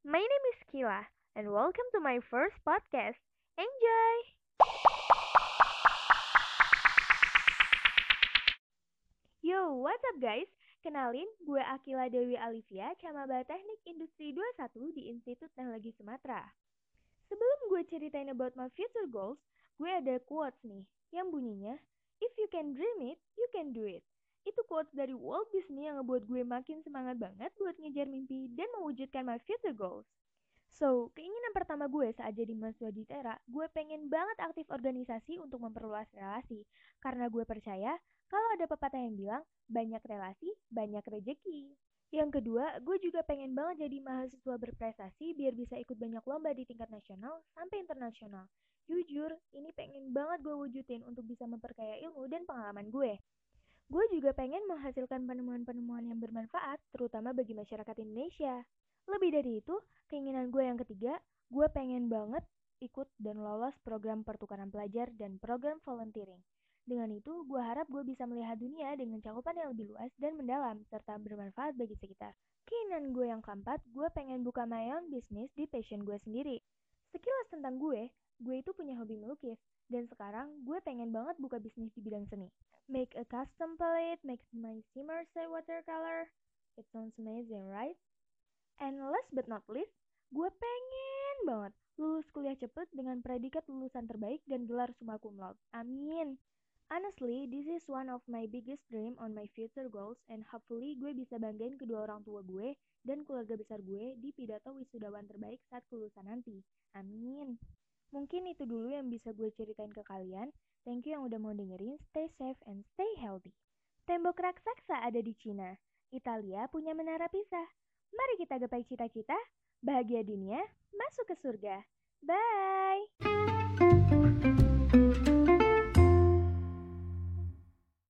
My name is Kila, and welcome to my first podcast. Enjoy! Yo, what's up guys? Kenalin, gue Akila Dewi Alivia, Camaba Teknik Industri 21 di Institut Teknologi Sumatera. Sebelum gue ceritain about my future goals, gue ada quotes nih, yang bunyinya, If you can dream it, you can do it. Itu quotes dari Walt Disney yang ngebuat gue makin semangat banget buat ngejar mimpi dan mewujudkan my future goals. So, keinginan pertama gue saat jadi mahasiswa di Tera, gue pengen banget aktif organisasi untuk memperluas relasi. Karena gue percaya, kalau ada pepatah yang bilang, banyak relasi, banyak rejeki. Yang kedua, gue juga pengen banget jadi mahasiswa berprestasi biar bisa ikut banyak lomba di tingkat nasional sampai internasional. Jujur, ini pengen banget gue wujudin untuk bisa memperkaya ilmu dan pengalaman gue. Gue juga pengen menghasilkan penemuan-penemuan yang bermanfaat, terutama bagi masyarakat Indonesia. Lebih dari itu, keinginan gue yang ketiga, gue pengen banget ikut dan lolos program pertukaran pelajar dan program volunteering. Dengan itu, gue harap gue bisa melihat dunia dengan cakupan yang lebih luas dan mendalam, serta bermanfaat bagi sekitar. Keinginan gue yang keempat, gue pengen buka my own business di passion gue sendiri. Sekilas tentang gue, gue itu punya hobi melukis, dan sekarang gue pengen banget buka bisnis di bidang seni. Make a custom palette, make my shimmer say watercolor. It sounds amazing, right? And last but not least, gue pengen banget lulus kuliah cepet dengan predikat lulusan terbaik dan gelar summa cum laude. Amin. Honestly, this is one of my biggest dream on my future goals and hopefully gue bisa banggain kedua orang tua gue dan keluarga besar gue di pidato wisudawan terbaik saat kelulusan nanti. Amin. Mungkin itu dulu yang bisa gue ceritain ke kalian. Thank you yang udah mau dengerin. Stay safe and stay healthy. Tembok raksasa ada di Cina. Italia punya menara Pisa. Mari kita gapai cita-cita, bahagia dunia, masuk ke surga. Bye!